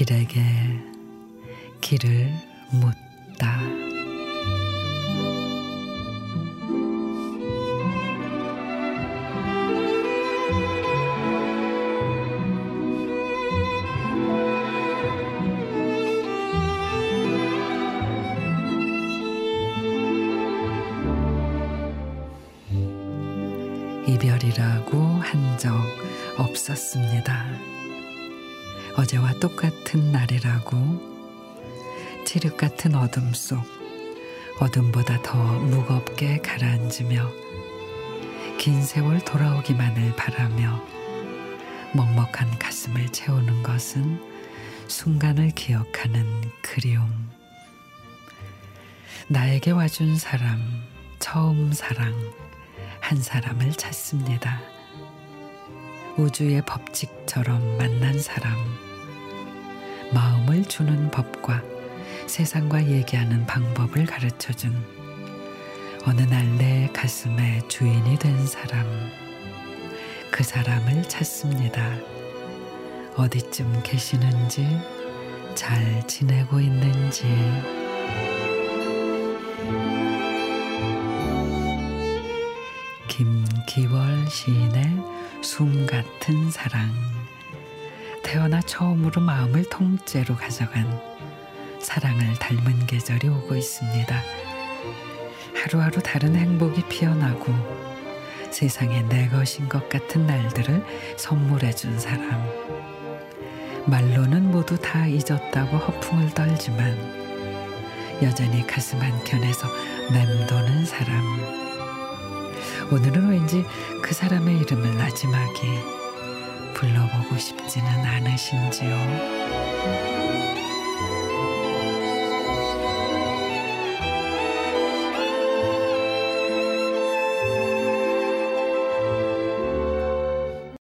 길에게 길을 묻다. 이별이라고 한 적 없었습니다. 어제와 똑같은 날이라고 칠흑 같은 어둠 속 어둠보다 더 무겁게 가라앉으며 긴 세월 돌아오기만을 바라며 먹먹한 가슴을 채우는 것은 순간을 기억하는 그리움. 나에게 와준 사람, 처음 사랑, 한 사람을 찾습니다. 우주의 법칙처럼 만난 사람. 마음을 주는 법과 세상과 얘기하는 방법을 가르쳐 준 어느 날 내 가슴에 주인이 된 사람. 그 사람을 찾습니다. 어디쯤 계시는지, 잘 지내고 있는지. 기월 시인의 숨 같은 사랑. 태어나 처음으로 마음을 통째로 가져간 사랑을 닮은 계절이 오고 있습니다. 하루하루 다른 행복이 피어나고 세상에 내 것인 것 같은 날들을 선물해 준 사람. 말로는 모두 다 잊었다고 허풍을 떨지만 여전히 가슴 한켠에서 맴도는 사람. 오늘은 왠지 그 사람의 이름을 마지막에 불러보고 싶지는 않으신지요?